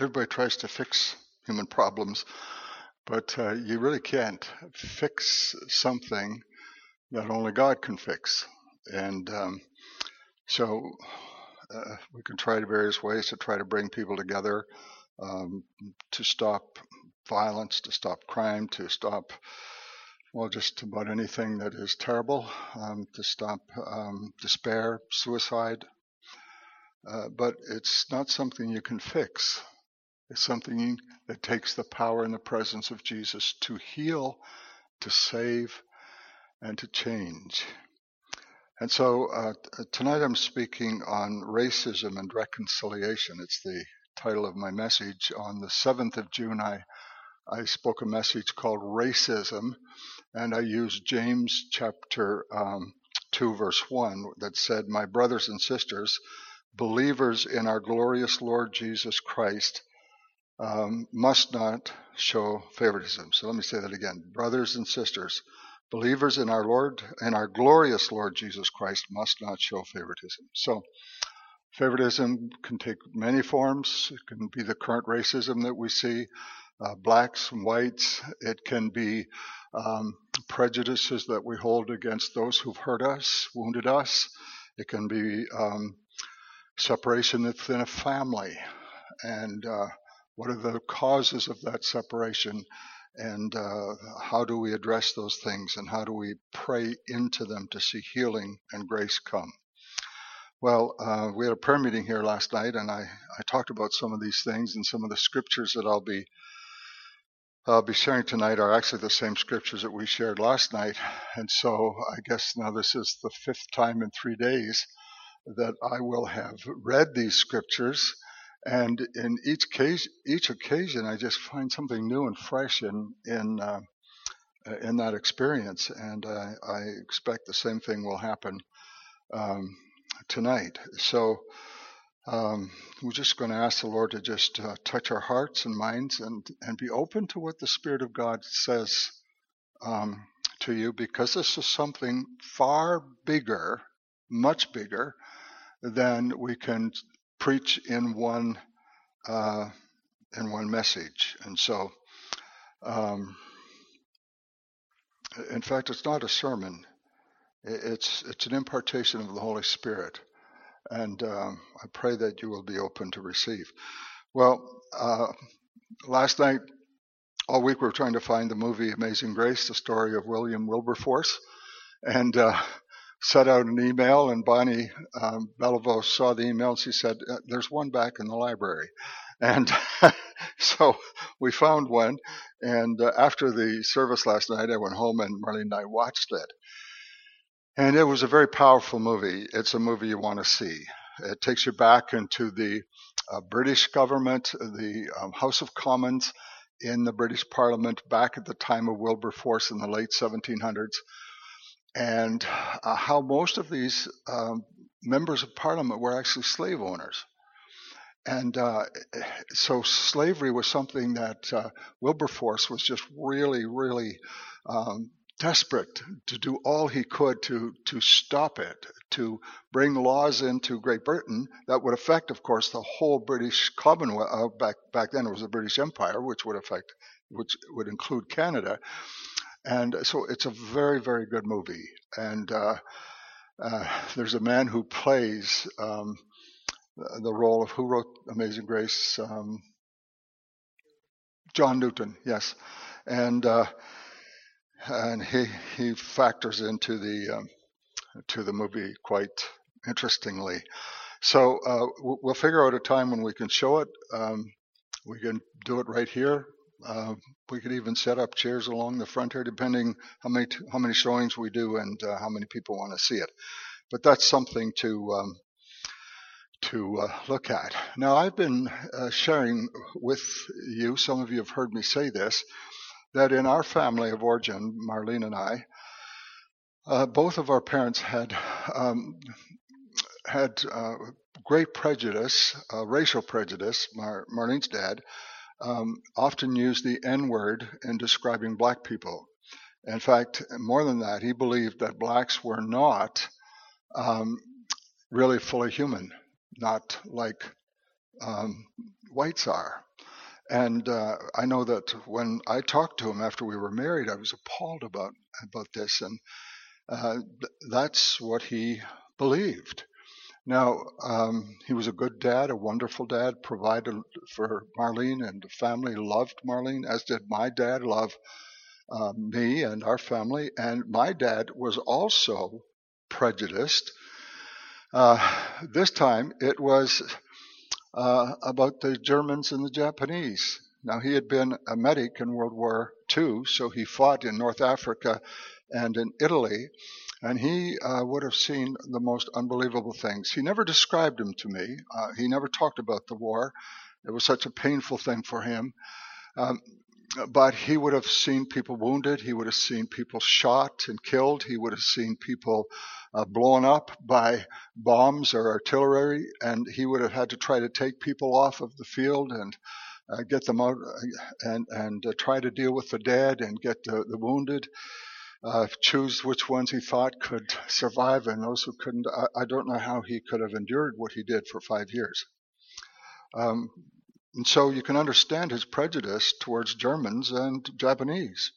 everybody tries to fix human problems, but uh, you really can't fix something that only God can fix. And um, so uh, we can try various ways to try to bring people together um, to stop violence, to stop crime, to stop, well, just about anything that is terrible, um, to stop um, despair, suicide. Uh, but it's not something you can fix. It's something that takes the power and the presence of Jesus to heal, to save, and to change. And so uh, tonight I'm speaking on racism and reconciliation. It's the title of my message. On the 7th of June, I, I spoke a message called Racism, and I used James chapter um, 2, verse 1, that said, My brothers and sisters, believers in our glorious Lord Jesus Christ, um, must not show favoritism. So let me say that again. Brothers and sisters, believers in our Lord and our glorious Lord Jesus Christ must not show favoritism. So favoritism can take many forms. It can be the current racism that we see, uh, blacks and whites. It can be um, prejudices that we hold against those who've hurt us, wounded us. It can be um, separation within a family. And uh, what are the causes of that separation? And uh, how do we address those things? And how do we pray into them to see healing and grace come? Well, uh, we had a prayer meeting here last night, and I, I talked about some of these things, and some of the scriptures that I'll be I'll be sharing tonight are actually the same scriptures that we shared last night. And so I guess now this is the fifth time in three days that I will have read these scriptures and in each case, each occasion, I just find something new and fresh in in uh, in that experience, and uh, I expect the same thing will happen um, tonight. So. Um, we're just going to ask the Lord to just uh, touch our hearts and minds and, and be open to what the Spirit of God says um, to you because this is something far bigger, much bigger than we can preach in one uh, in one message. And so, um, in fact, it's not a sermon. It's it's an impartation of the Holy Spirit, and um, I pray that you will be open to receive. Well, uh, last night, all week we were trying to find the movie Amazing Grace, the story of William Wilberforce, and uh, set out an email, and Bonnie um, Beliveau saw the email and she said, uh, There's one back in the library. And so we found one. And uh, after the service last night, I went home and Marlene and I watched it. And it was a very powerful movie. It's a movie you want to see. It takes you back into the uh, British government, the um, House of Commons in the British Parliament back at the time of Wilberforce in the late 1700s and uh, how most of these um, members of parliament were actually slave owners. And uh, so slavery was something that uh, Wilberforce was just really, really um, desperate to do all he could to to stop it, to bring laws into Great Britain that would affect, of course, the whole British Commonwealth. Uh, back back then, it was the British Empire, which would affect, which would include Canada. And so it's a very, very good movie. And uh, uh, there's a man who plays um, the role of who wrote Amazing Grace? Um, John Newton, yes. And uh, and he he factors into the um, to the movie quite interestingly. So uh, we'll figure out a time when we can show it. Um, we can do it right here uh, we could even set up chairs along the front here, depending how many how many showings we do and uh, how many people want to see it. But that's something to um, to uh, look at. Now, I've been uh, sharing with you. Some of you have heard me say this that in our family of origin, Marlene and I, uh, both of our parents had um, had uh, great prejudice, racial prejudice. Mar- Marlene's dad um, often used the N word in describing black people. In fact, more than that, he believed that blacks were not um, really fully human, not like um, whites are. And uh, I know that when I talked to him after we were married, I was appalled about about this, and uh, th- that's what he believed. Now, um, he was a good dad, a wonderful dad, provided for Marlene and the family, loved Marlene, as did my dad, love uh, me and our family. And my dad was also prejudiced. Uh, this time it was uh, about the Germans and the Japanese. Now, he had been a medic in World War II, so he fought in North Africa and in Italy, and he uh, would have seen the most unbelievable things. He never described them to me, uh, he never talked about the war. It was such a painful thing for him. Um, but he would have seen people wounded. He would have seen people shot and killed. He would have seen people uh, blown up by bombs or artillery, and he would have had to try to take people off of the field and uh, get them out uh, and and uh, try to deal with the dead and get the, the wounded. Uh, choose which ones he thought could survive and those who couldn't. I, I, don't know how he could have endured what he did for five years. Um, and so you can understand his prejudice towards Germans and Japanese.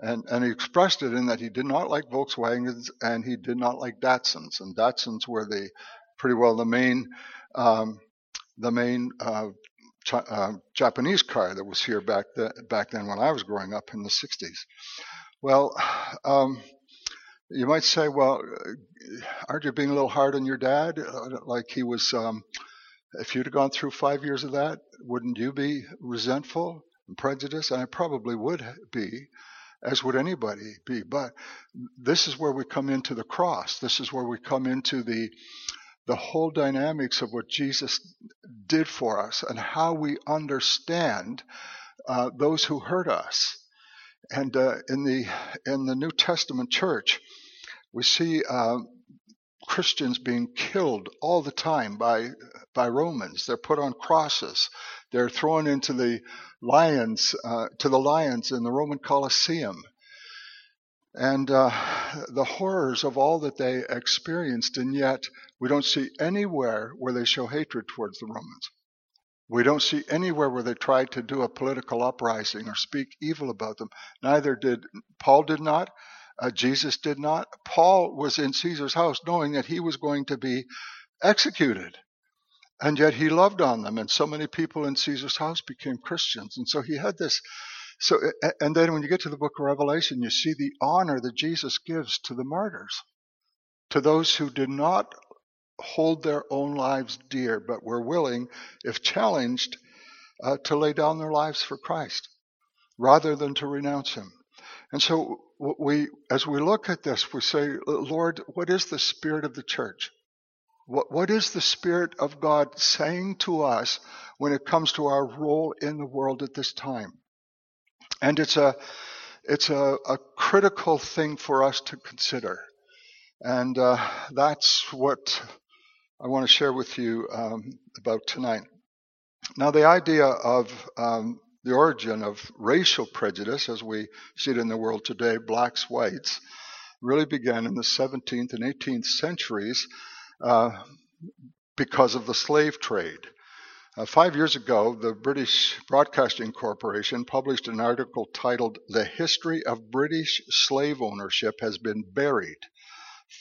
And, and he expressed it in that he did not like Volkswagens and he did not like Datsuns. And Datsuns were the pretty well the main um, the main uh, uh, Japanese car that was here back the, back then when I was growing up in the 60s. Well, um, you might say, well, aren't you being a little hard on your dad? Uh, like he was, um, if you'd have gone through five years of that, wouldn't you be resentful and prejudiced? And I probably would be as would anybody be. But this is where we come into the cross. This is where we come into the the whole dynamics of what Jesus did for us and how we understand uh, those who hurt us. And uh, in the in the New Testament church, we see uh, Christians being killed all the time by by Romans. They're put on crosses. They're thrown into the lions uh, to the lions in the Roman Colosseum, and uh, the horrors of all that they experienced. And yet, we don't see anywhere where they show hatred towards the Romans. We don't see anywhere where they tried to do a political uprising or speak evil about them. Neither did Paul did not. Uh, Jesus did not. Paul was in Caesar's house knowing that he was going to be executed. And yet he loved on them. And so many people in Caesar's house became Christians. And so he had this. So, and then when you get to the book of Revelation, you see the honor that Jesus gives to the martyrs, to those who did not hold their own lives dear, but were willing, if challenged, uh, to lay down their lives for Christ rather than to renounce him. And so we, as we look at this, we say, Lord, what is the spirit of the church? What, what is the Spirit of God saying to us when it comes to our role in the world at this time? And it's a, it's a, a critical thing for us to consider. And uh, that's what I want to share with you um, about tonight. Now, the idea of um, the origin of racial prejudice, as we see it in the world today, blacks, whites, really began in the 17th and 18th centuries uh, because of the slave trade. Uh, five years ago, the British Broadcasting Corporation published an article titled The History of British Slave Ownership Has Been Buried.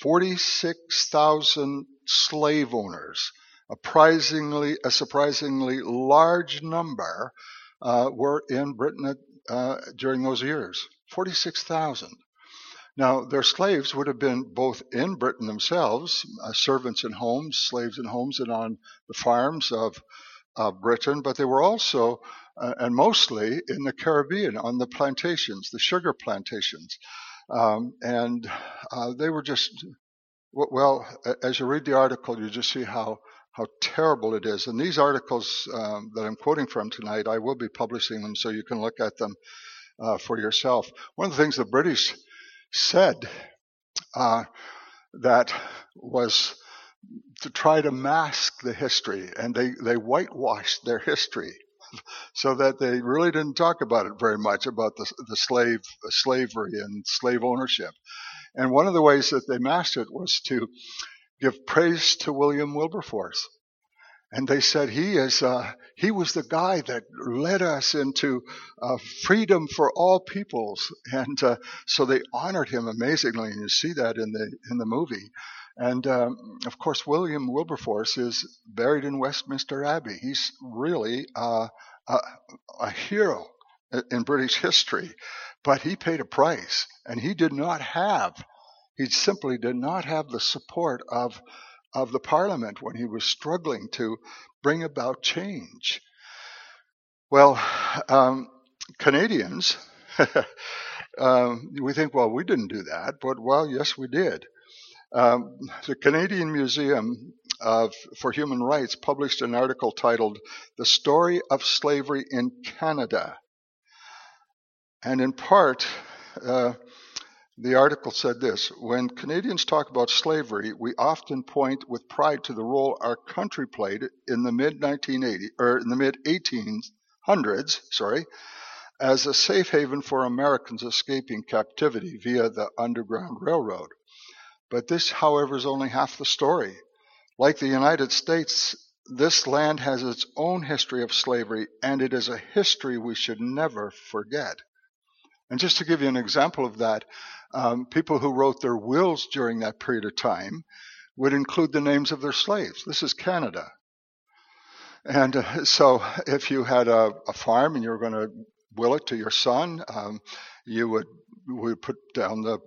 46,000 slave owners, a surprisingly, a surprisingly large number, uh, were in Britain uh, during those years. 46,000. Now, their slaves would have been both in Britain themselves, uh, servants in homes, slaves in homes, and on the farms of Britain, but they were also, uh, and mostly, in the Caribbean on the plantations, the sugar plantations. Um, and uh, they were just, well, as you read the article, you just see how how terrible it is. And these articles um, that I'm quoting from tonight, I will be publishing them so you can look at them uh, for yourself. One of the things the British said uh, that was to try to mask the history, and they, they whitewashed their history so that they really didn't talk about it very much about the, the slave slavery and slave ownership. And one of the ways that they masked it was to give praise to William Wilberforce and they said he is uh, he was the guy that led us into uh, freedom for all peoples, and uh, so they honored him amazingly, and you see that in the in the movie. And um, of course, William Wilberforce is buried in Westminster Abbey. He's really uh, a, a hero in British history, but he paid a price, and he did not have. He simply did not have the support of of the parliament when he was struggling to bring about change. Well, um, Canadians, um, we think, well, we didn't do that, but well, yes, we did. Um, the Canadian Museum of, for Human Rights published an article titled The Story of Slavery in Canada. And in part, uh, the article said this When Canadians talk about slavery, we often point with pride to the role our country played in the mid 1980s or in the mid 1800s, sorry, as a safe haven for Americans escaping captivity via the Underground Railroad. But this, however, is only half the story. Like the United States, this land has its own history of slavery, and it is a history we should never forget. And just to give you an example of that, um, people who wrote their wills during that period of time would include the names of their slaves. This is Canada. And uh, so if you had a, a, farm and you were going to will it to your son, um, you would, would put down the,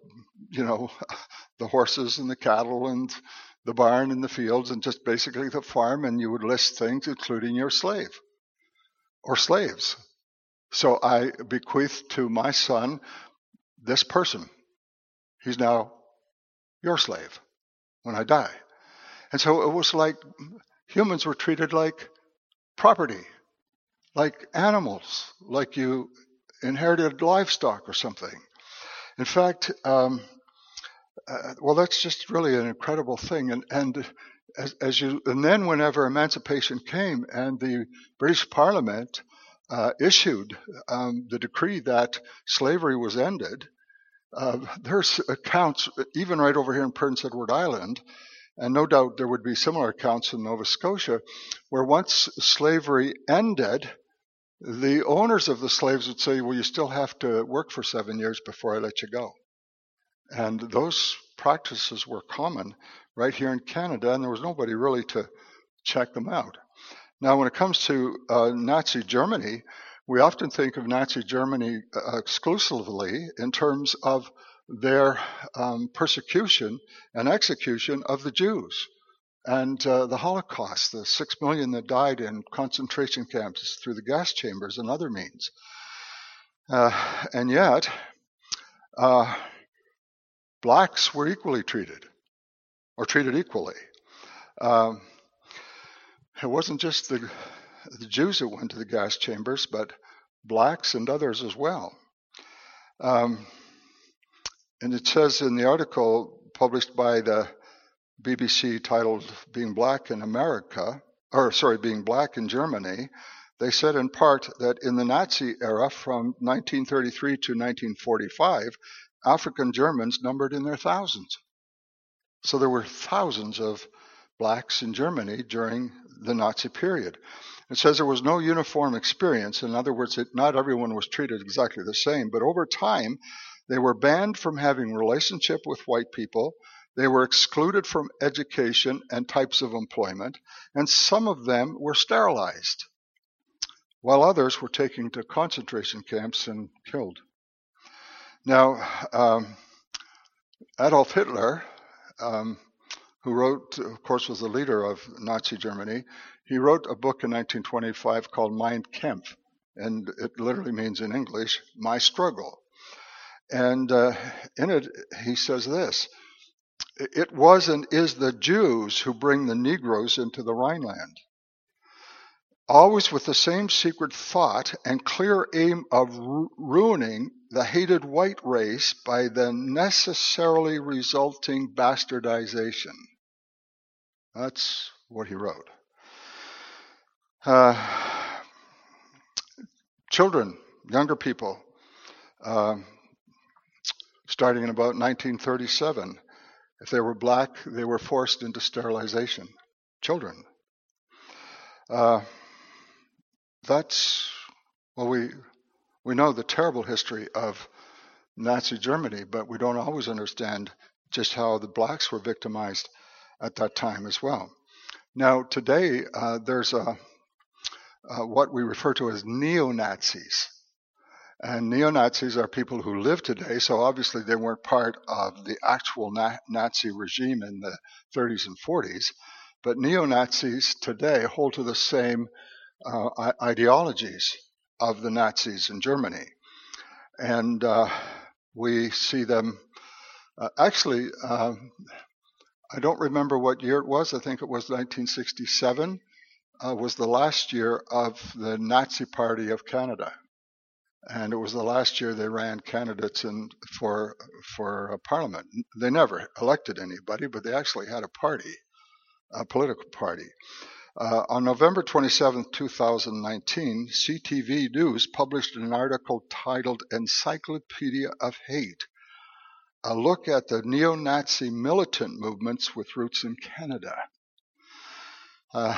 you know, the horses and the cattle and the barn and the fields and just basically the farm and you would list things including your slave or slaves. So I bequeath to my son this person. He's now your slave when I die. And so it was like humans were treated like property, like animals, like you inherited livestock or something. In fact, um, uh, well, that's just really an incredible thing. And, and as, as, you, and then whenever emancipation came and the British Parliament uh, issued um, the decree that slavery was ended, uh, there's accounts, even right over here in Prince Edward Island, and no doubt there would be similar accounts in Nova Scotia, where once slavery ended, the owners of the slaves would say, Well, you still have to work for seven years before I let you go. And those practices were common right here in Canada, and there was nobody really to check them out. Now, when it comes to uh, Nazi Germany, we often think of Nazi Germany uh, exclusively in terms of their um, persecution and execution of the Jews and uh, the Holocaust, the six million that died in concentration camps through the gas chambers and other means. Uh, and yet, uh, blacks were equally treated, or treated equally. Um, it wasn't just the, the Jews who went to the gas chambers, but blacks and others as well. Um, and it says in the article published by the BBC titled Being Black in America, or sorry, Being Black in Germany, they said in part that in the Nazi era from 1933 to 1945, African Germans numbered in their thousands. So there were thousands of blacks in Germany during the Nazi period. It says there was no uniform experience. In other words, it, not everyone was treated exactly the same, but over time, they were banned from having relationship with white people. They were excluded from education and types of employment, and some of them were sterilized, while others were taken to concentration camps and killed. Now, um, Adolf Hitler um, who wrote, of course, was the leader of Nazi Germany, he wrote a book in 1925 called Mein Kampf, and it literally means in English, My Struggle. And uh, in it, he says this It was and is the Jews who bring the Negroes into the Rhineland. Always with the same secret thought and clear aim of ru- ruining the hated white race by the necessarily resulting bastardization. That's what he wrote. Uh, children, younger people, uh, starting in about 1937, if they were black, they were forced into sterilization. Children. Uh, that's, well, we, we know the terrible history of Nazi Germany, but we don't always understand just how the blacks were victimized at that time as well. Now, today, uh, there's a, uh, what we refer to as neo Nazis. And neo Nazis are people who live today, so obviously they weren't part of the actual na- Nazi regime in the 30s and 40s. But neo Nazis today hold to the same uh, ideologies of the Nazis in Germany. And uh, we see them uh, actually, um, I don't remember what year it was. I think it was 1967. Uh, was the last year of the Nazi Party of Canada, and it was the last year they ran candidates in for for uh, Parliament. They never elected anybody, but they actually had a party, a political party. Uh, on November 27, 2019, CTV News published an article titled "Encyclopedia of Hate." A look at the neo Nazi militant movements with roots in Canada. Uh,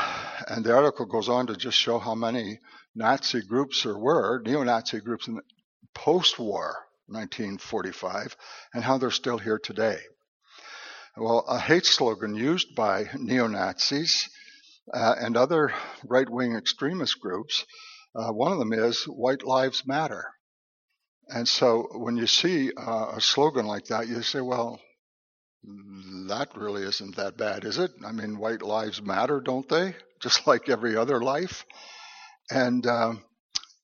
and the article goes on to just show how many Nazi groups there were, neo Nazi groups in post war 1945, and how they're still here today. Well, a hate slogan used by neo Nazis uh, and other right wing extremist groups, uh, one of them is White Lives Matter. And so when you see uh, a slogan like that, you say, well, that really isn't that bad, is it? I mean, white lives matter, don't they? Just like every other life. And um,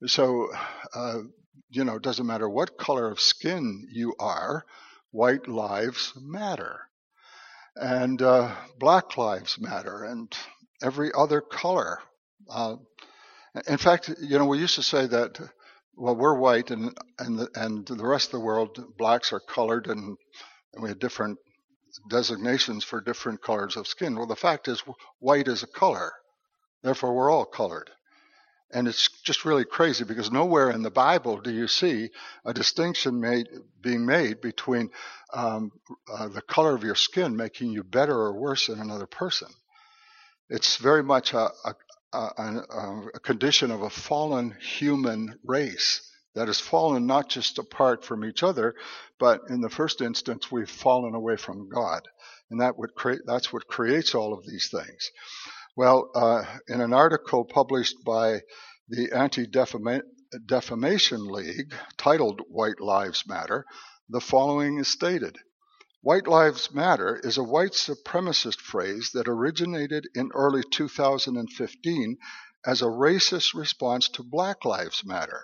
so, uh, you know, it doesn't matter what color of skin you are, white lives matter. And uh, black lives matter, and every other color. Uh, in fact, you know, we used to say that well, we're white, and and the, and the rest of the world, blacks are colored, and, and we have different designations for different colors of skin. Well, the fact is, white is a color, therefore we're all colored. And it's just really crazy because nowhere in the Bible do you see a distinction made being made between um, uh, the color of your skin making you better or worse than another person. It's very much a, a, a, a condition of a fallen human race that has fallen not just apart from each other, but in the first instance, we've fallen away from God. And that would create, that's what creates all of these things. Well, uh, in an article published by the Anti Defamation League titled White Lives Matter, the following is stated White Lives Matter is a white supremacist phrase that originated in early 2015 as a racist response to Black Lives Matter,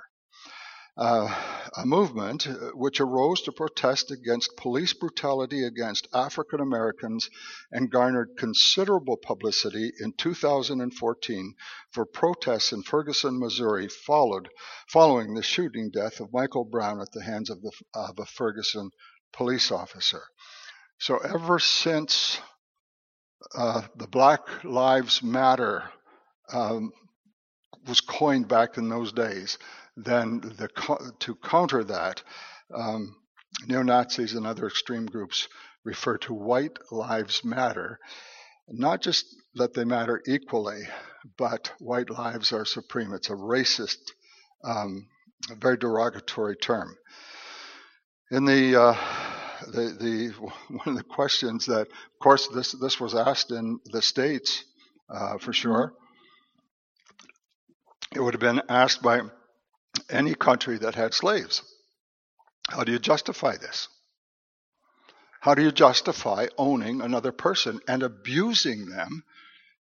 uh, a movement uh, which arose to protest against police brutality against African Americans and garnered considerable publicity in 2014 for protests in Ferguson, Missouri, followed, following the shooting death of Michael Brown at the hands of, the, of a Ferguson police officer. So ever since uh, the Black Lives Matter um, was coined back in those days, then the, to counter that, um, neo Nazis and other extreme groups refer to white lives matter, not just that they matter equally, but white lives are supreme. It's a racist, um, a very derogatory term. In the uh, the, the one of the questions that, of course, this this was asked in the states uh, for sure. It would have been asked by any country that had slaves. How do you justify this? How do you justify owning another person and abusing them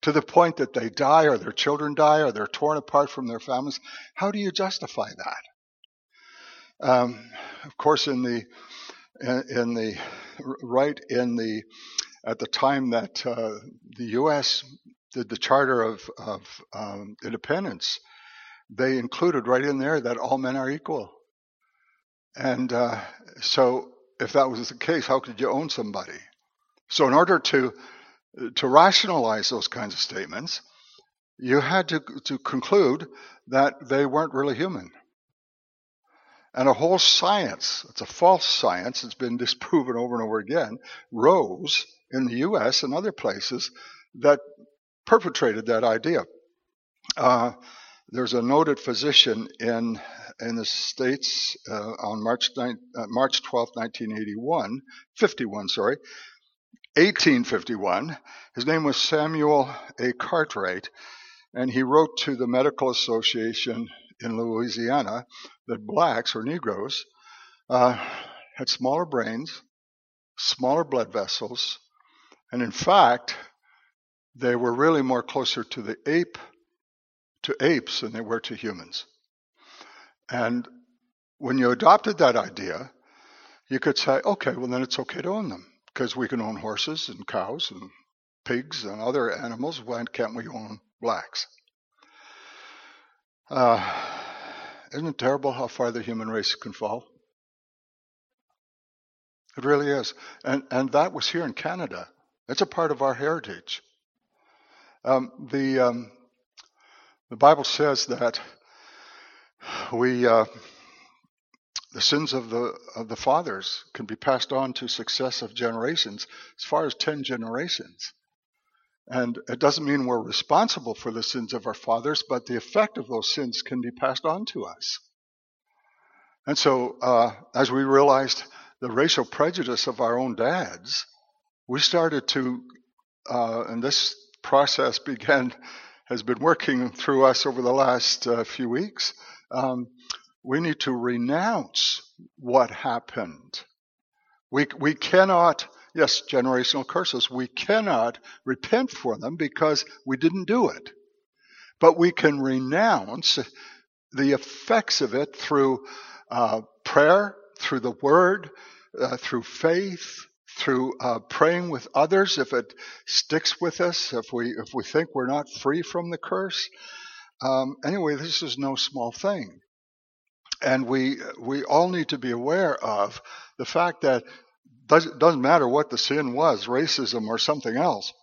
to the point that they die or their children die or they're torn apart from their families? How do you justify that? Um, of course, in the in the right in the at the time that uh, the U.S. did the Charter of, of um, Independence, they included right in there that all men are equal. And uh, so, if that was the case, how could you own somebody? So, in order to to rationalize those kinds of statements, you had to to conclude that they weren't really human. And a whole science, it's a false science, it's been disproven over and over again, rose in the US and other places that perpetrated that idea. Uh, there's a noted physician in in the states uh, on March 9, uh, March 12, 1981, 51, sorry, 1851. His name was Samuel A. Cartwright, and he wrote to the Medical Association in Louisiana that blacks or Negroes uh, had smaller brains, smaller blood vessels, and in fact, they were really more closer to the ape to apes than they were to humans. And when you adopted that idea, you could say, okay, well then it's okay to own them because we can own horses and cows and pigs and other animals. Why can't we own blacks? Uh, isn't it terrible how far the human race can fall? It really is. And, and that was here in Canada. It's a part of our heritage. Um, the, um, the Bible says that we, uh, the sins of the, of the fathers can be passed on to successive generations, as far as 10 generations. And it doesn't mean we're responsible for the sins of our fathers, but the effect of those sins can be passed on to us. And so, uh, as we realized the racial prejudice of our own dads, we started to, uh, and this process began, has been working through us over the last uh, few weeks. Um, we need to renounce what happened. We, we cannot yes, generational curses. We cannot repent for them because we didn't do it. But we can renounce the effects of it through uh, prayer, through the word, uh, through faith, through uh, praying with others if it sticks with us, if we if we think we're not free from the curse. Um, anyway, this is no small thing, and we we all need to be aware of the fact that doesn't, doesn't matter what the sin was, racism or something else.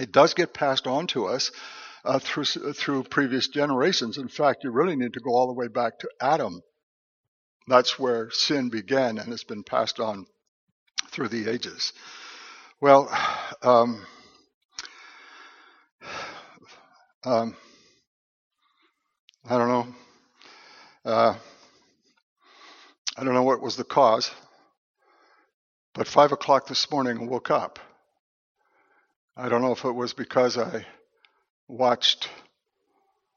It does get passed on to us uh, through through previous generations. In fact, you really need to go all the way back to Adam. That's where sin began, and it's been passed on through the ages. Well, um, um, I don't know. Uh, I don't know what was the cause. But five o'clock this morning, I woke up. I don't know if it was because I watched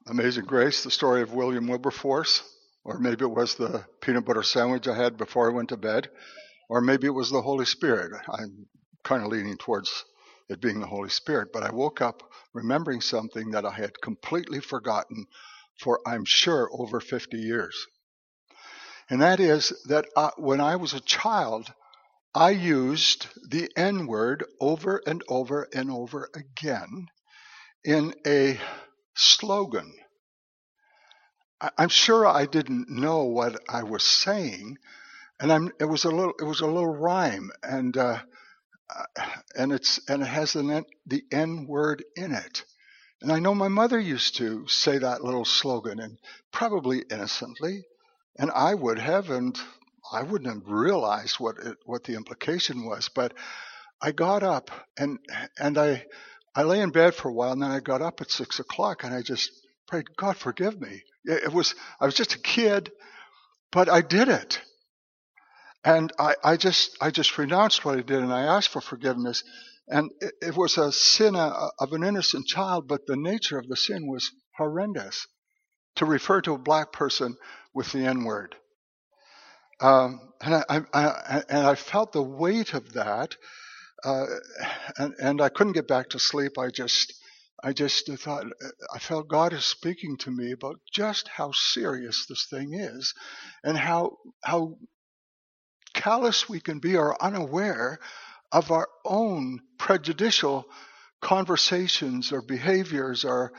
Amazing Grace, the story of William Wilberforce, or maybe it was the peanut butter sandwich I had before I went to bed, or maybe it was the Holy Spirit. I'm kind of leaning towards it being the Holy Spirit, but I woke up remembering something that I had completely forgotten for, I'm sure, over 50 years. And that is that uh, when I was a child, I used the N word over and over and over again in a slogan. I'm sure I didn't know what I was saying, and I'm, it was a little it was a little rhyme, and uh, and it's and it has the the N word in it. And I know my mother used to say that little slogan, and probably innocently, and I would have, and I wouldn't have realized what it, what the implication was. But I got up and and I I lay in bed for a while, and then I got up at six o'clock, and I just prayed, God forgive me. It was I was just a kid, but I did it, and I, I just I just renounced what I did, and I asked for forgiveness. And it, it was a sin uh, of an innocent child, but the nature of the sin was horrendous. To refer to a black person with the N word. Um, and, I, I, I, and I felt the weight of that, uh, and, and I couldn't get back to sleep. I just, I just thought, I felt God is speaking to me about just how serious this thing is, and how how callous we can be or unaware of our own prejudicial conversations or behaviors or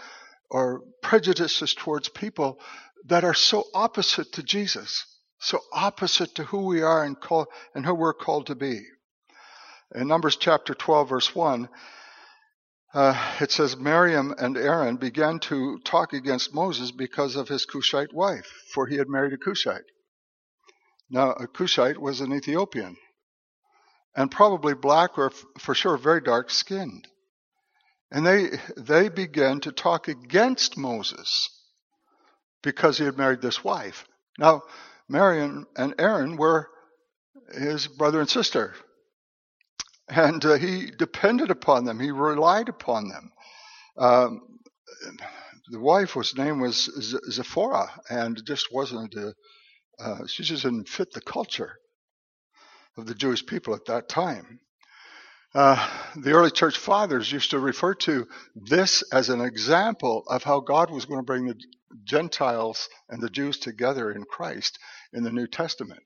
or prejudices towards people that are so opposite to Jesus so opposite to who we are and, call, and who we're called to be. In Numbers chapter 12, verse 1, uh, it says Miriam and Aaron began to talk against Moses because of his Cushite wife, for he had married a Cushite. Now, a Cushite was an Ethiopian, and probably black or for sure very dark skinned. And they, they began to talk against Moses because he had married this wife. Now, Miriam and Aaron were his brother and sister. And uh, he depended upon them, he relied upon them. Um, the wife was name was Zipporah, and just wasn't a, uh, she just didn't fit the culture of the Jewish people at that time. Uh, the early church fathers used to refer to this as an example of how God was going to bring the Gentiles and the Jews together in Christ in the New Testament.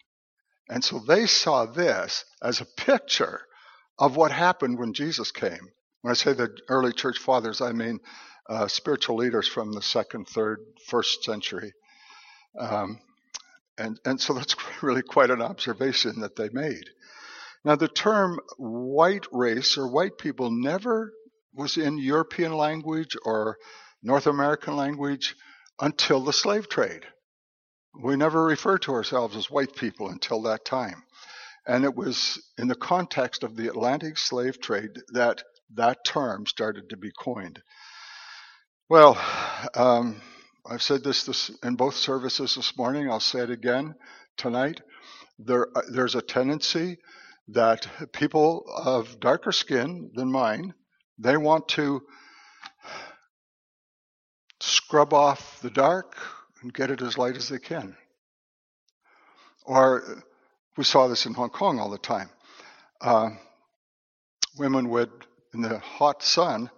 And so they saw this as a picture of what happened when Jesus came. When I say the early church fathers, I mean uh, spiritual leaders from the second, third, first century. Um, and, and so that's really quite an observation that they made. Now, the term white race or white people never was in European language or North American language until the slave trade. We never referred to ourselves as white people until that time. And it was in the context of the Atlantic slave trade that that term started to be coined. Well, um, I've said this, this in both services this morning. I'll say it again tonight. There, uh, there's a tendency that people of darker skin than mine, they want to scrub off the dark and get it as light as they can. Or we saw this in Hong Kong all the time. Uh, women would, in the hot sun,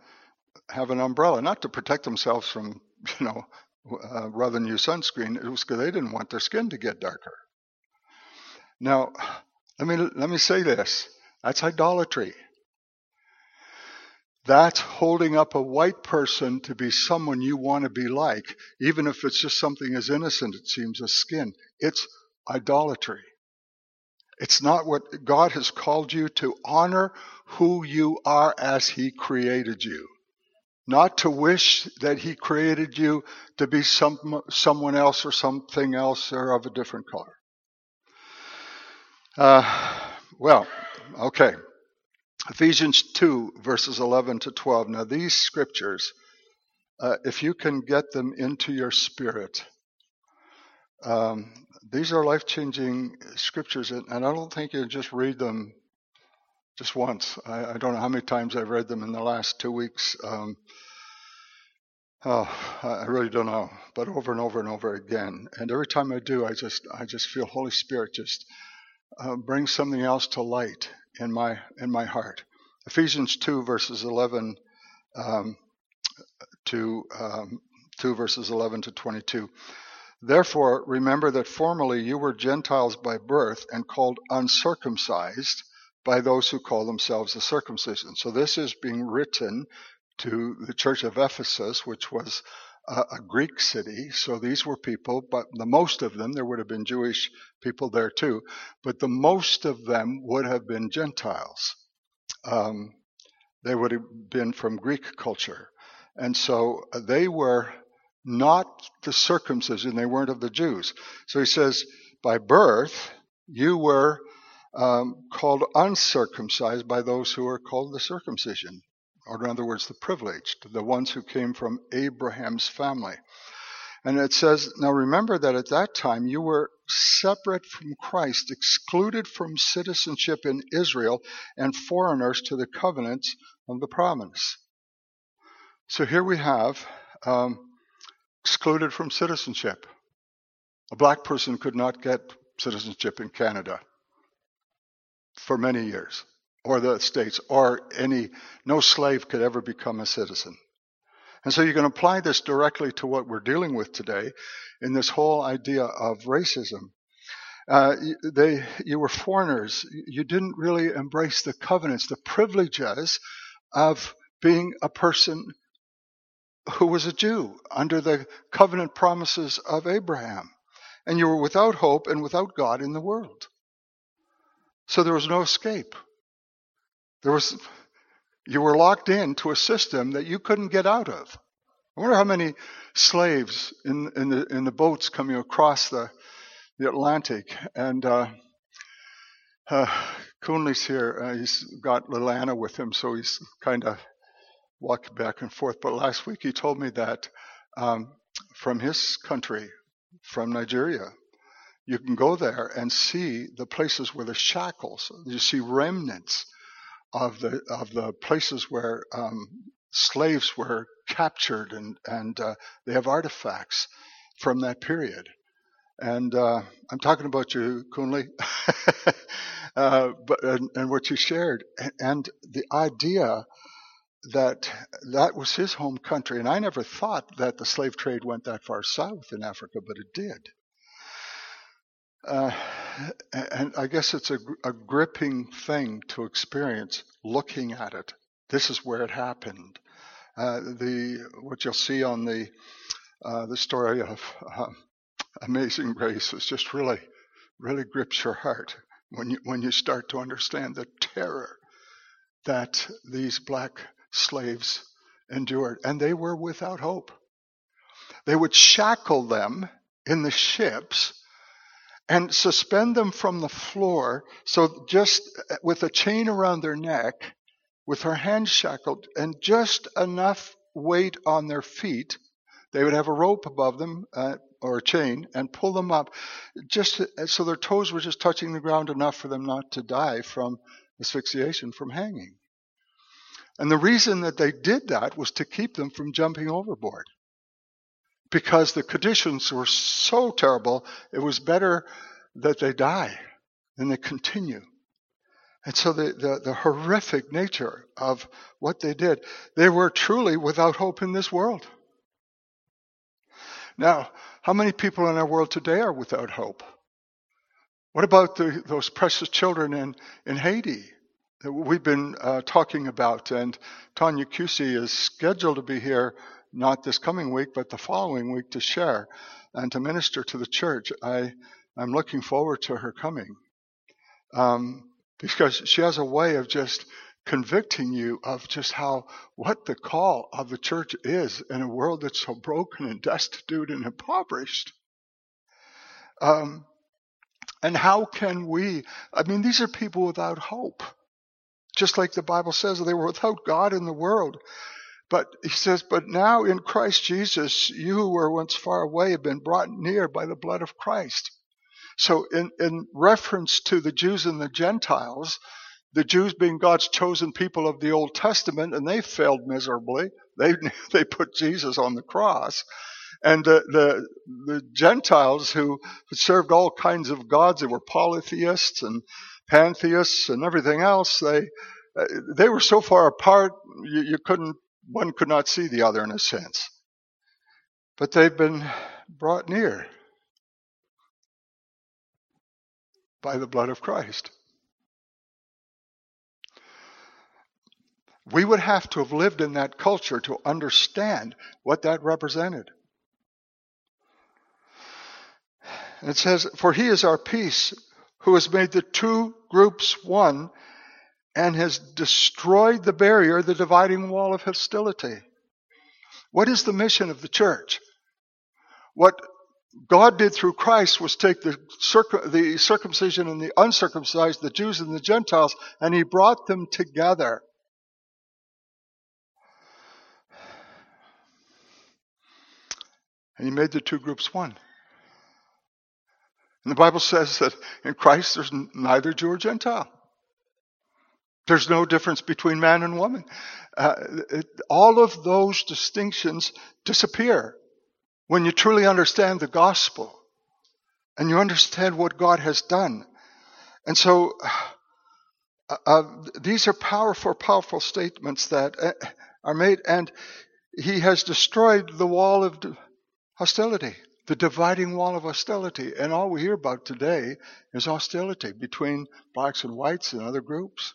have an umbrella, not to protect themselves from, you know, uh, rather than use sunscreen. It was because they didn't want their skin to get darker. Now, let me, let me say this that's idolatry. That's holding up a white person to be someone you want to be like, even if it's just something as innocent, it seems, as skin. It's idolatry. It's not what God has called you to honor who you are as He created you. Not to wish that He created you to be some, someone else or something else or of a different color. Uh, well, okay. Ephesians 2, verses 11 to 12. Now, these scriptures, uh, if you can get them into your spirit, um, these are life changing scriptures, and, I don't think you just read them just once. I, I, don't know how many times I've read them in the last two weeks. Um, oh, I really don't know, but over and over and over again. And every time I do, I just I just feel Holy Spirit just uh, bring something else to light in my in my heart. Ephesians two verses eleven um, to um, two verses eleven to twenty two. Therefore, remember that formerly you were Gentiles by birth and called uncircumcised by those who call themselves the circumcision. So this is being written to the church of Ephesus, which was a, Greek city. So these were people, but the most of them, there would have been Jewish people there too, but the most of them would have been Gentiles. Um, they would have been from Greek culture. And so they were not the circumcision, they weren't of the Jews. So he says, by birth, you were um, called uncircumcised by those who are called the circumcision or in other words, the privileged, the ones who came from Abraham's family. And it says, now remember that at that time you were separate from Christ, excluded from citizenship in Israel, and foreigners to the covenants of the promise. So here we have um, excluded from citizenship. A black person could not get citizenship in Canada for many years or the states or any, no slave could ever become a citizen. And so you can apply this directly to what we're dealing with today in this whole idea of racism. Uh, they, you were foreigners. You didn't really embrace the covenants, the privileges of being a person who was a Jew under the covenant promises of Abraham. And you were without hope and without God in the world. So there was no escape. There was, you were locked into a system that you couldn't get out of. I wonder how many slaves in, in, the, in the boats coming across the, the Atlantic. And uh, uh, Coonley's here. Uh, he's got little Anna with him, so he's kind of walking back and forth. But last week he told me that um, from his country, from Nigeria, you can go there and see the places where the shackles, you see remnants of the of the places where um, slaves were captured, and and uh, they have artifacts from that period. And uh, I'm talking about you, Kunli, uh, but and, and, what you shared, and the idea that that was his home country. And I never thought that the slave trade went that far south in Africa, but it did. Uh, and I guess it's a, a, gripping thing to experience looking at it. This is where it happened. Uh, the what you'll see on the uh, the story of um, Amazing Grace is just really, really grips your heart when you when you start to understand the terror that these black slaves endured, and they were without hope. They would shackle them in the ships and suspend them from the floor. So just with a chain around their neck, with her hands shackled, and just enough weight on their feet, they would have a rope above them uh, or a chain and pull them up, just so their toes were just touching the ground enough for them not to die from asphyxiation from hanging. And the reason that they did that was to keep them from jumping overboard because the conditions were so terrible, it was better that they die than they continue. And so the, the, the, horrific nature of what they did, they were truly without hope in this world. Now, how many people in our world today are without hope? What about the, those precious children in, in Haiti that we've been uh, talking about? And Tanya Cusi is scheduled to be here not this coming week, but the following week to share and to minister to the church. I, I'm looking forward to her coming. Um, because she has a way of just convicting you of just how, what the call of the church is in a world that's so broken and destitute and impoverished. Um, and how can we, I mean, these are people without hope. Just like the Bible says, they were without God in the world. But he says, But now in Christ Jesus, you who were once far away have been brought near by the blood of Christ. So, in, in reference to the Jews and the Gentiles, the Jews being God's chosen people of the Old Testament, and they failed miserably. They, they put Jesus on the cross. And the, the, the Gentiles who served all kinds of gods, they were polytheists and pantheists and everything else, they, uh, they were so far apart, you, you couldn't one could not see the other in a sense. But they've been brought near by the blood of Christ. We would have to have lived in that culture to understand what that represented. And it says, For he is our peace, who has made the two groups one and has destroyed the barrier, the dividing wall of hostility. What is the mission of the church? What God did through Christ was take the, the circumcision and the uncircumcised, the Jews and the Gentiles, and he brought them together. And he made the two groups one. And the Bible says that in Christ there's neither Jew or Gentile. There's no difference between man and woman. Uh, it, all of those distinctions disappear when you truly understand the gospel and you understand what God has done. And so, uh, uh, these are powerful, powerful statements that uh, are made, and He has destroyed the wall of hostility, the dividing wall of hostility. And all we hear about today is hostility between blacks and whites and other groups.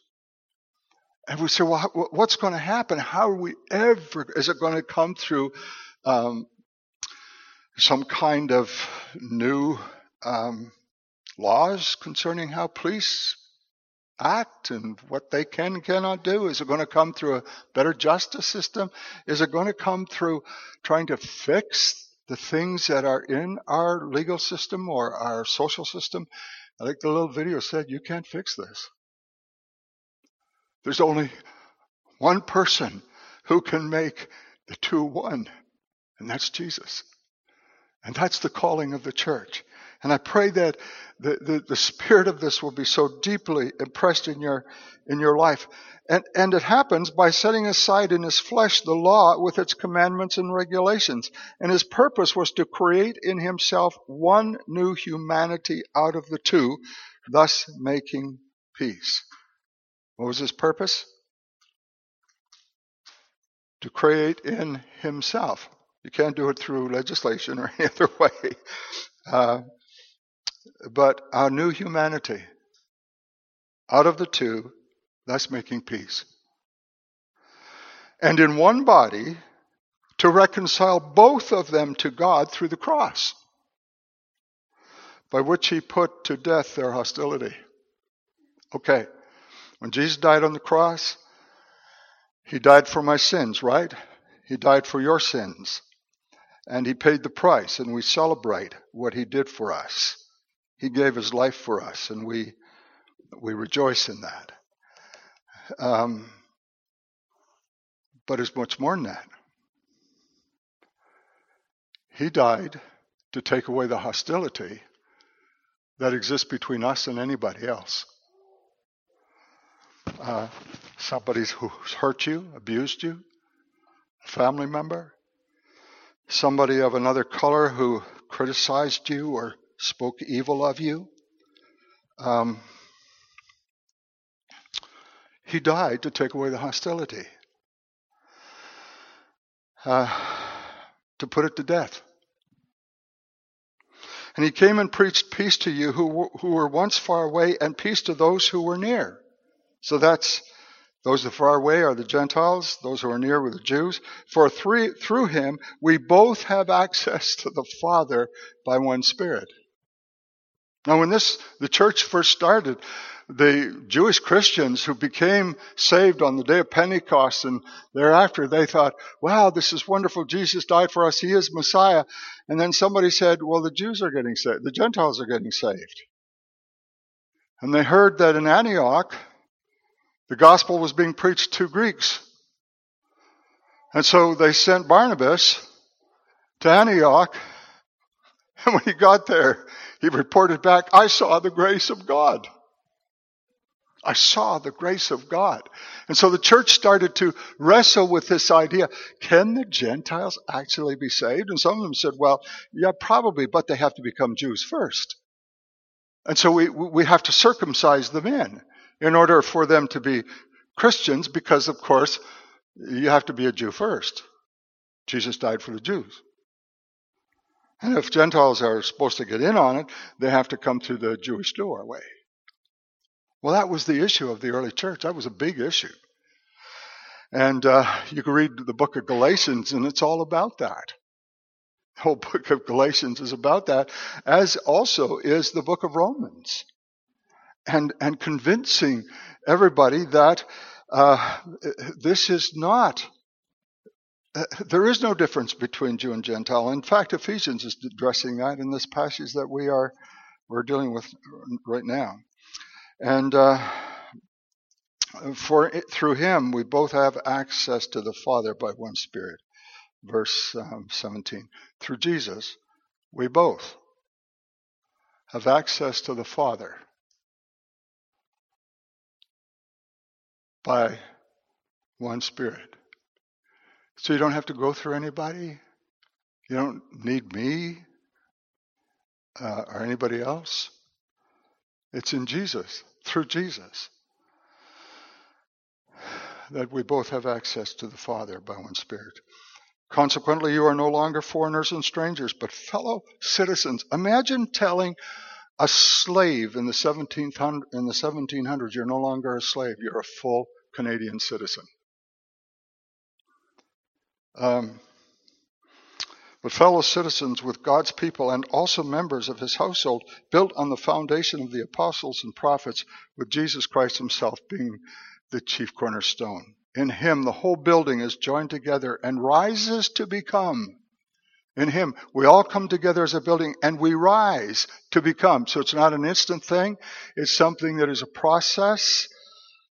And we say, well, what's going to happen? How are we ever, is it going to come through um, some kind of new um, laws concerning how police act and what they can and cannot do? Is it going to come through a better justice system? Is it going to come through trying to fix the things that are in our legal system or our social system? Think the little video said, you can't fix this. There's only one person who can make the two one, and that's Jesus. And that's the calling of the church. And I pray that the, the, the, spirit of this will be so deeply impressed in your, in your life. And, and it happens by setting aside in his flesh the law with its commandments and regulations. And his purpose was to create in himself one new humanity out of the two, thus making peace. What was his purpose? To create in himself. You can't do it through legislation or any other way. Uh, but our new humanity out of the two, thus making peace. And in one body, to reconcile both of them to God through the cross, by which he put to death their hostility. Okay, when Jesus died on the cross, he died for my sins, right? He died for your sins. And he paid the price, and we celebrate what he did for us. He gave his life for us, and we, we rejoice in that. Um, but it's much more than that. He died to take away the hostility that exists between us and anybody else. Uh, somebody who's hurt you, abused you, a family member, somebody of another color who criticized you or spoke evil of you. Um, he died to take away the hostility, uh, to put it to death. And he came and preached peace to you who, who were once far away and peace to those who were near. So that's those that are far away are the Gentiles, those who are near were the Jews. For through, through him we both have access to the Father by one Spirit. Now, when this the church first started, the Jewish Christians who became saved on the day of Pentecost and thereafter, they thought, wow, this is wonderful. Jesus died for us. He is Messiah. And then somebody said, well, the Jews are getting saved. The Gentiles are getting saved. And they heard that in Antioch, the gospel was being preached to Greeks. And so they sent Barnabas to Antioch. And when he got there, he reported back, I saw the grace of God. I saw the grace of God. And so the church started to wrestle with this idea can the Gentiles actually be saved? And some of them said, well, yeah, probably, but they have to become Jews first. And so we, we have to circumcise them in in order for them to be Christians, because of course, you have to be a Jew first. Jesus died for the Jews. And if Gentiles are supposed to get in on it, they have to come through the Jewish doorway. Well, that was the issue of the early church. That was a big issue. And uh, you can read the book of Galatians, and it's all about that. The whole book of Galatians is about that, as also is the book of Romans and, and convincing everybody that uh, this is not, uh, there is no difference between Jew and Gentile. In fact, Ephesians is addressing that in this passage that we are we're dealing with right now. And uh, for it, through him we both have access to the Father by one Spirit. Verse um, 17. Through Jesus, we both have access to the Father by one Spirit. So you don't have to go through anybody. You don't need me uh, or anybody else. It's in Jesus, through Jesus, that we both have access to the Father by one Spirit. Consequently, you are no longer foreigners and strangers, but fellow citizens. Imagine telling a slave in the 1700, in the 1700s, you're no longer a slave, you're a full Canadian citizen. Um, but fellow citizens with God's people and also members of his household, built on the foundation of the apostles and prophets, with Jesus Christ himself being the chief cornerstone. In him, the whole building is joined together and rises to become in Him. We all come together as a building and we rise to become. So it's not an instant thing. It's something that is a process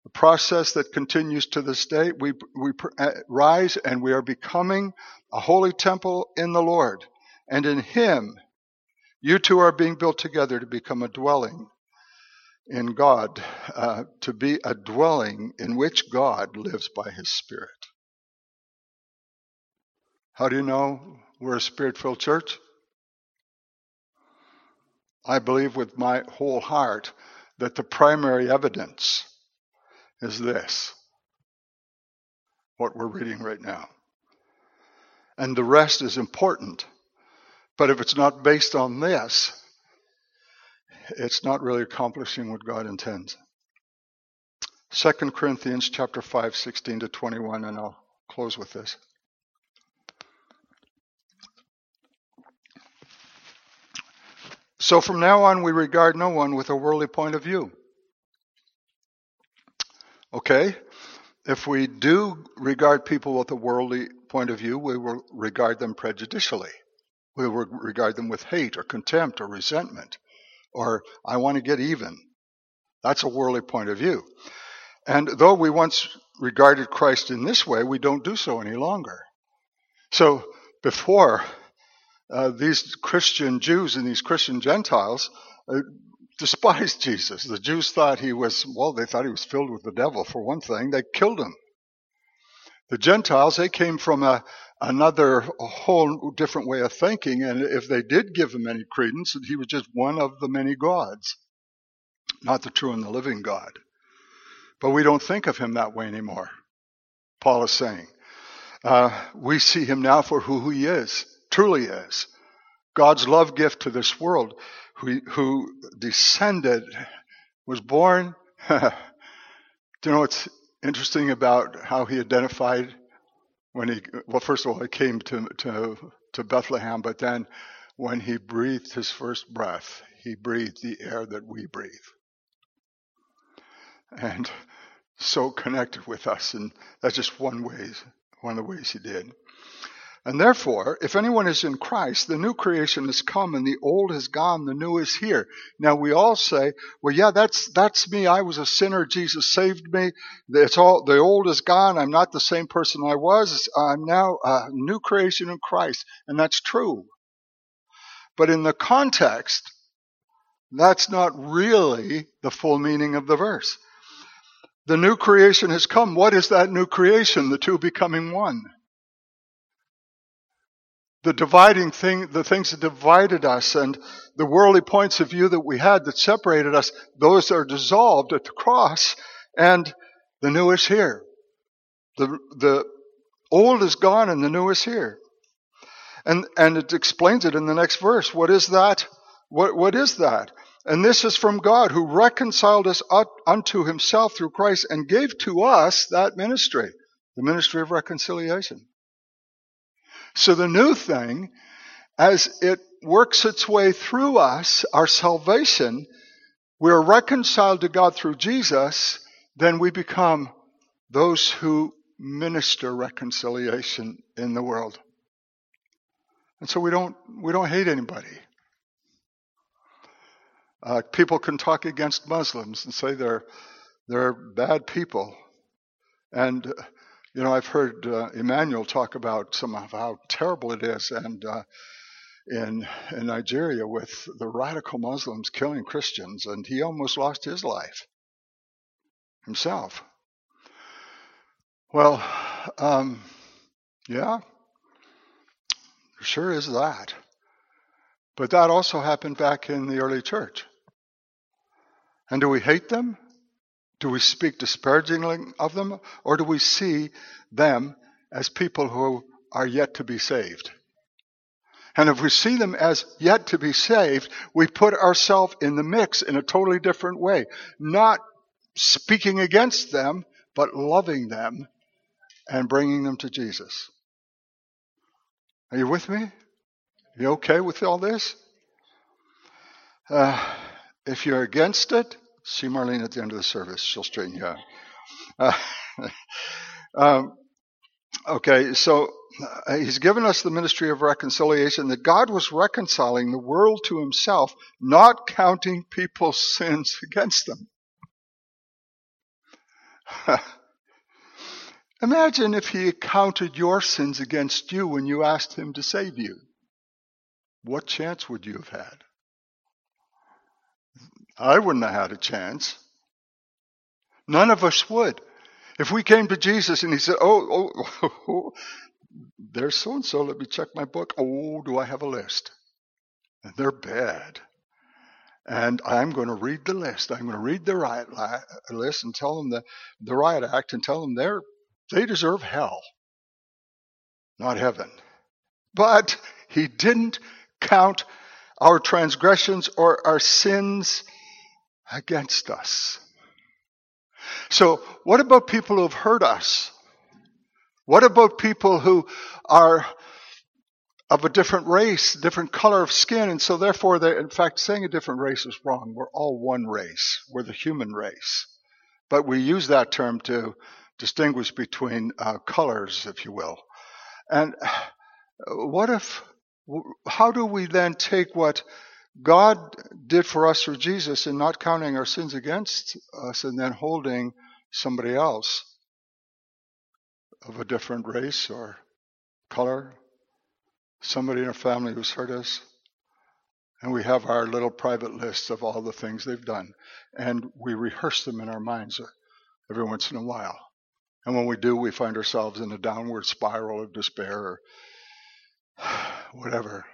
a process that continues to this day. We, we uh, rise and we are becoming a holy temple in the Lord. And in Him, you two are being built together to become a dwelling in God, uh, to be a dwelling in which God lives by His Spirit. How do you know we're a spirit filled church? I believe with my whole heart that the primary evidence is this what we're reading right now. And the rest is important. But if it's not based on this, it's not really accomplishing what God intends. 2 Corinthians chapter 5, 16 to 21, and I'll close with this. So from now on, we regard no one with a worldly point of view. Okay? If we do regard people with a worldly point of view, we will regard them prejudicially. We will regard them with hate or contempt or resentment or I want to get even. That's a worldly point of view. And though we once regarded Christ in this way, we don't do so any longer. So before, uh, these Christian Jews and these Christian Gentiles uh, despised Jesus. The Jews thought he was, well, they thought he was filled with the devil, for one thing. They killed him. The Gentiles, they came from a, another a whole different way of thinking, and if they did give him any credence, he was just one of the many gods, not the true and the living God. But we don't think of him that way anymore, Paul is saying. Uh, we see him now for who he is truly is God's love gift to this world, who, who descended, was born. Do you know what's interesting about how he identified when he, well, first of all, he came to, to, to Bethlehem, but then when he breathed his first breath, he breathed the air that we breathe. And so connected with us, and that's just one ways, one of the ways he did. And therefore, if anyone is in Christ, the new creation has come and the old has gone, the new is here. Now we all say, well, yeah, that's, that's me. I was a sinner. Jesus saved me. It's all, the old is gone. I'm not the same person I was. I'm now a new creation in Christ. And that's true. But in the context, that's not really the full meaning of the verse. The new creation has come. What is that new creation? The two becoming one the dividing thing, the things that divided us and the worldly points of view that we had that separated us, those are dissolved at the cross and the new is here. The, the old is gone and the new is here. And, and it explains it in the next verse. What is that? What, what is that? And this is from God who reconciled us unto himself through Christ and gave to us that ministry, the ministry of reconciliation. So the new thing, as it works its way through us, our salvation, we're reconciled to God through Jesus, then we become those who minister reconciliation in the world. And so we don't, we don't hate anybody. Uh, people can talk against Muslims and say they're, they're bad people. And you know, I've heard uh, Emmanuel talk about some of how terrible it is, and uh, in in Nigeria with the radical Muslims killing Christians, and he almost lost his life himself. Well, um, yeah, there sure is that. But that also happened back in the early church. And do we hate them? Do we speak disparagingly of them, or do we see them as people who are yet to be saved? And if we see them as yet to be saved, we put ourselves in the mix in a totally different way. Not speaking against them, but loving them and bringing them to Jesus. Are you with me? You okay with all this? Uh, if you're against it, See Marlene at the end of the service. She'll straighten you out. Uh, um, okay, so uh, he's given us the ministry of reconciliation that God was reconciling the world to himself, not counting people's sins against them. Imagine if he counted your sins against you when you asked him to save you. What chance would you have had? I wouldn't have had a chance. None of us would. If we came to Jesus and he said, Oh, oh, oh there's so and so, let me check my book. Oh, do I have a list? And they're bad. And I'm going to read the list. I'm going to read the riot list and tell them the, the riot act and tell them they're, they deserve hell, not heaven. But he didn't count our transgressions or our sins against us. So, what about people who have hurt us? What about people who are of a different race, different color of skin, and so therefore, they, in fact, saying a different race is wrong. We're all one race. We're the human race. But we use that term to distinguish between uh, colors, if you will. And what if, how do we then take what God did for us through Jesus in not counting our sins against us and then holding somebody else of a different race or color, somebody in our family who's hurt us. And we have our little private list of all the things they've done. And we rehearse them in our minds every once in a while. And when we do, we find ourselves in a downward spiral of despair or whatever.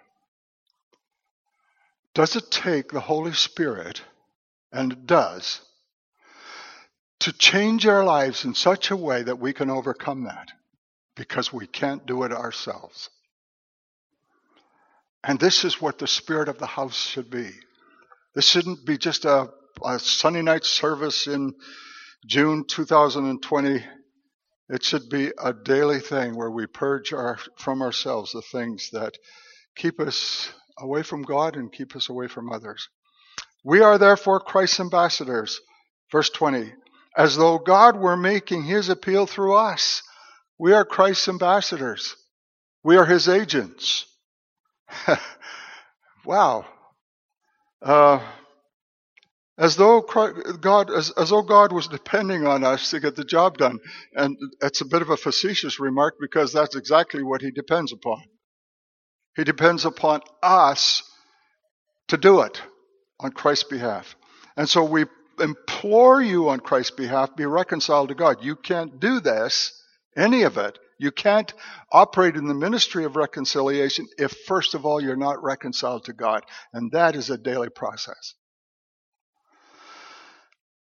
Does it take the Holy Spirit, and it does, to change our lives in such a way that we can overcome that? Because we can't do it ourselves. And this is what the spirit of the house should be. This shouldn't be just a, a Sunday night service in June 2020. It should be a daily thing where we purge our, from ourselves the things that keep us away from God and keep us away from others. We are therefore Christ's ambassadors. Verse 20. As though God were making his appeal through us. We are Christ's ambassadors. We are his agents. wow. Uh, as though God, as, as though God was depending on us to get the job done. And it's a bit of a facetious remark because that's exactly what he depends upon. He depends upon us to do it on Christ's behalf. And so we implore you on Christ's behalf, be reconciled to God. You can't do this, any of it. You can't operate in the ministry of reconciliation if, first of all, you're not reconciled to God. And that is a daily process.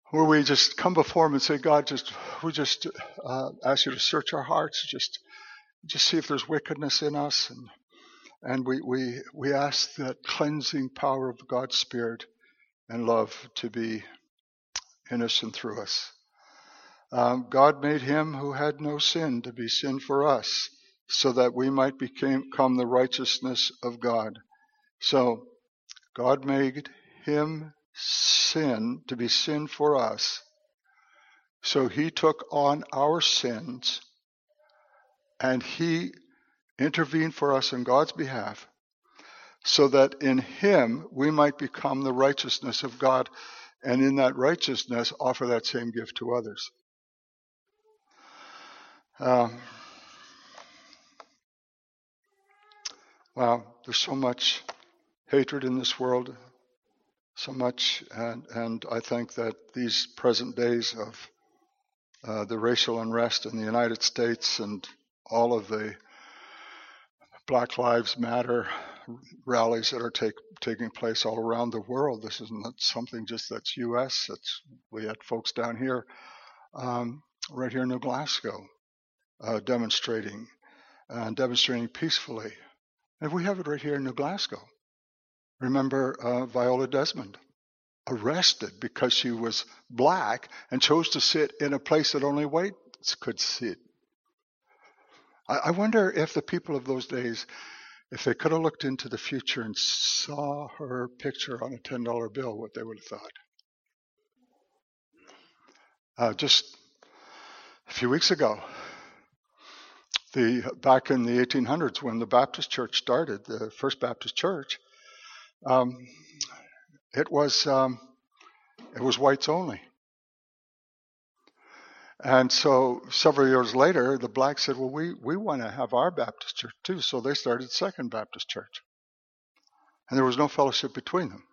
Where we just come before Him and say, God, just we just uh, ask you to search our hearts, just just see if there's wickedness in us, and and we, we, we ask that cleansing power of God's Spirit and love to be in us and through us. Um, God made him who had no sin to be sin for us, so that we might become the righteousness of God. So, God made him sin to be sin for us. So he took on our sins and he intervene for us on God's behalf so that in him we might become the righteousness of God and in that righteousness offer that same gift to others. Um, wow, there's so much hatred in this world, so much, and, and I think that these present days of uh, the racial unrest in the United States and all of the Black Lives Matter rallies that are take, taking place all around the world. This is not something just that's U.S. It's, we had folks down here, um, right here in New Glasgow, uh, demonstrating and demonstrating peacefully. And we have it right here in New Glasgow. Remember uh, Viola Desmond, arrested because she was black and chose to sit in a place that only whites could sit. I wonder if the people of those days, if they could have looked into the future and saw her picture on a $10 bill, what they would have thought. Uh, just a few weeks ago, the back in the 1800s when the Baptist Church started, the First Baptist Church, um, it was um, it was whites only. And so several years later, the blacks said, Well, we, we want to have our Baptist church too. So they started Second Baptist Church. And there was no fellowship between them.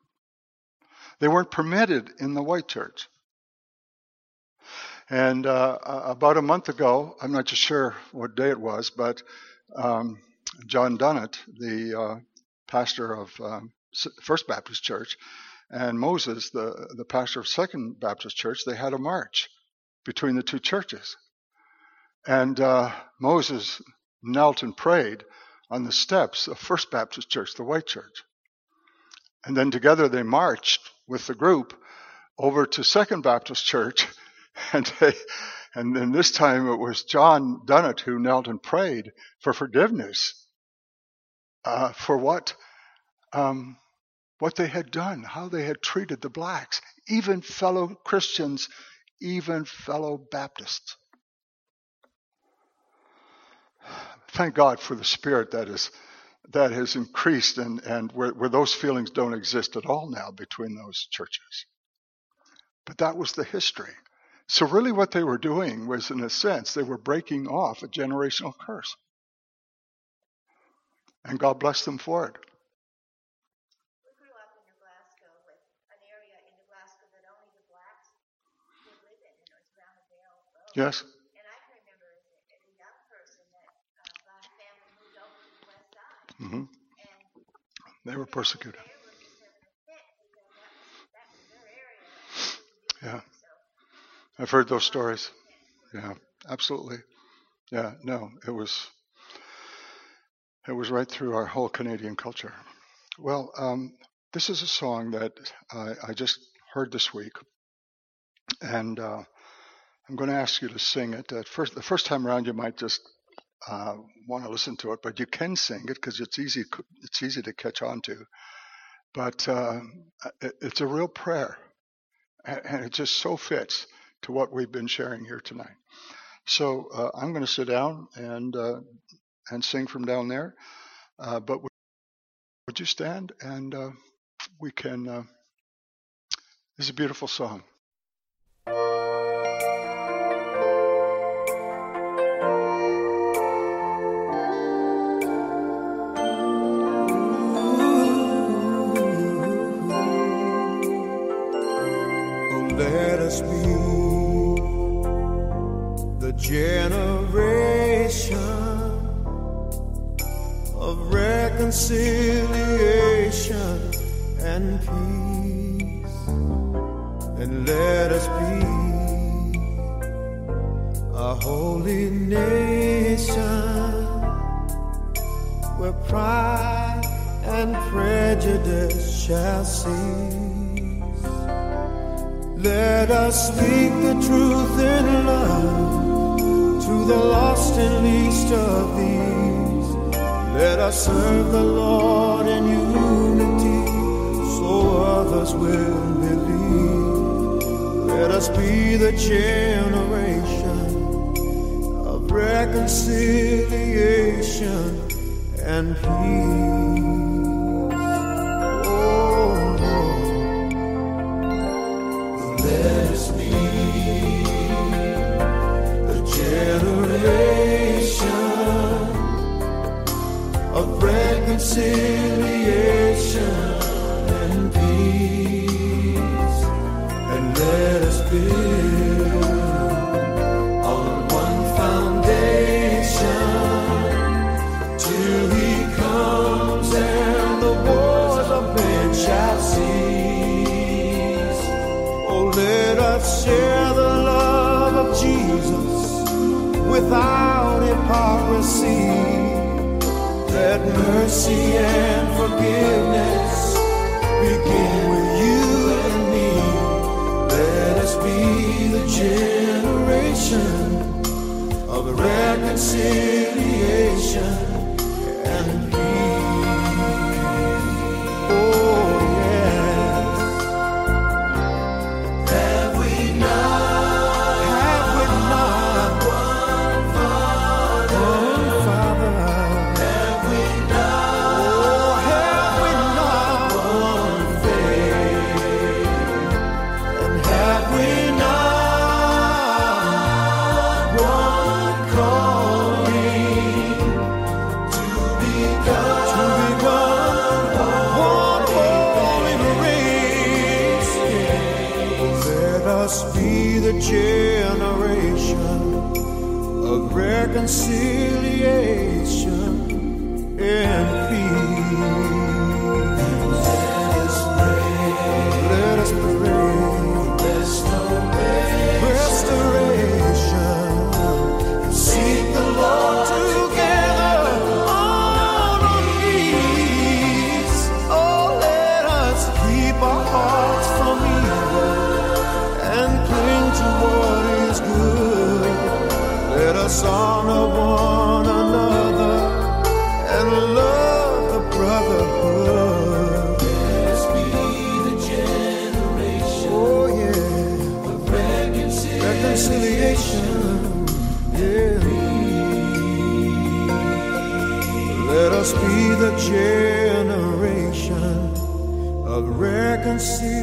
They weren't permitted in the white church. And uh, about a month ago, I'm not sure what day it was, but um, John Dunnett, the uh, pastor of um, First Baptist Church, and Moses, the, the pastor of Second Baptist Church, they had a march between the two churches. And uh, Moses knelt and prayed on the steps of First Baptist Church, the white church. And then together they marched with the group over to Second Baptist Church, and they, and then this time it was John Dunnett who knelt and prayed for forgiveness uh, for what um, what they had done, how they had treated the blacks, even fellow Christians, even fellow Baptists. Thank God for the spirit that is that has increased and, and where, where those feelings don't exist at all now between those churches. But that was the history. So really what they were doing was in a sense they were breaking off a generational curse. And God bless them for it. Yes. And I can remember as a, as a young person that uh, my family moved over to the west side. Mm-hmm. They were persecuted. Yeah. I've heard those stories. Yeah, absolutely. Yeah, no, it was it was right through our whole Canadian culture. Well, um, this is a song that I, I, just heard this week, and uh, I'm going to ask you to sing it. At first, the first time around, you might just uh, want to listen to it, but you can sing it because it's easy. It's easy to catch on to. But uh, it, it's a real prayer, and, it just so fits to what we've been sharing here tonight. So uh, I'm going to sit down and uh, and sing from down there. Uh, but would you stand and uh, we can? this is a beautiful song. Reconciliation and peace. And let us be a holy nation where pride and prejudice shall cease. Let us speak the truth in love to the lost and least of these. Let us serve the Lord in unity so others will believe. Let us be the generation of reconciliation and peace. Reconciliation hypocrisy let mercy and forgiveness begin with you and me. Let us be the generation of reconciliation the generation of reconciliation and peace. The generation of reconciliation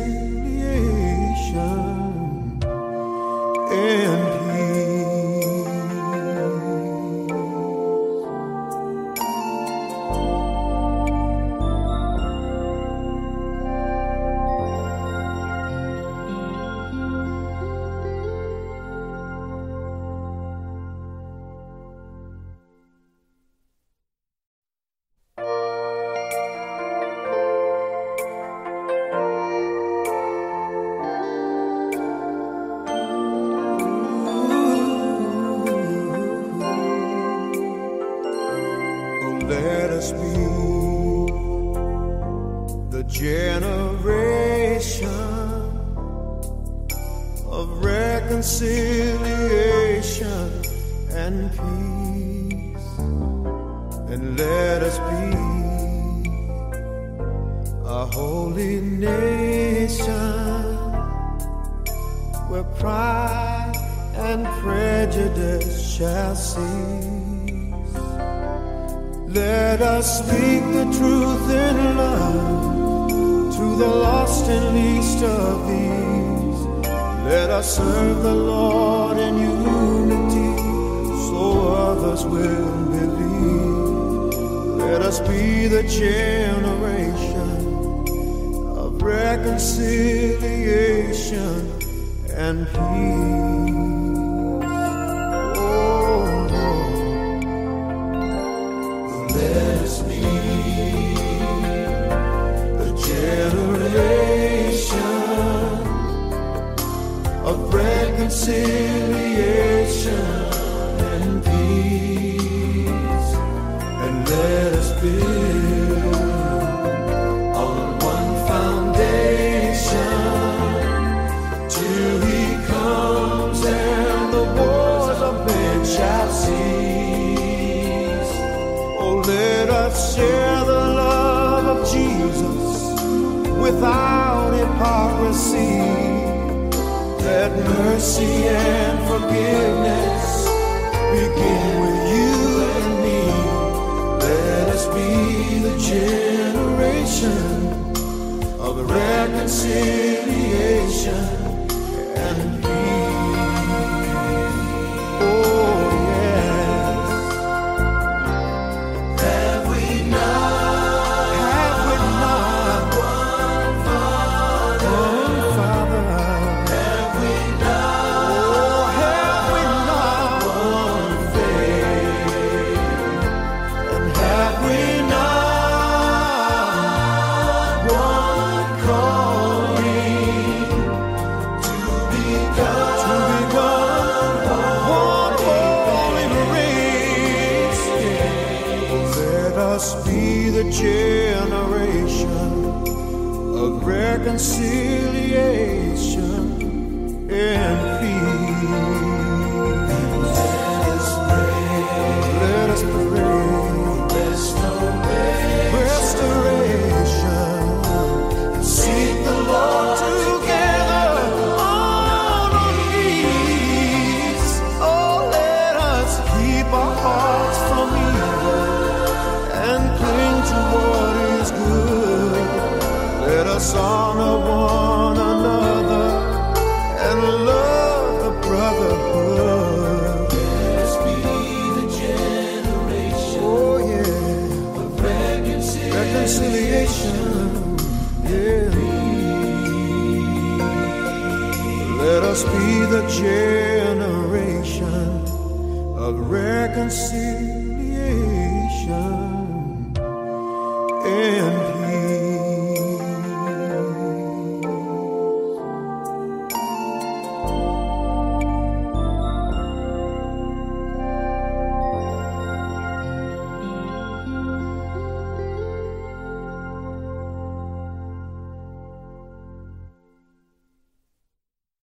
reconciliation and peace. And let us be a holy nation where pride and prejudice shall cease. Let us speak the truth in love to the lost and least of these. Let us serve the Lord in unity so others will believe. Let us be the generation of reconciliation and peace. Reconciliation and peace. And let us build on one foundation till he comes and the wars of men shall cease. Oh, let us share the love of Jesus without hypocrisy. Let mercy and forgiveness begin with you and me. Let us be the generation of reconciliation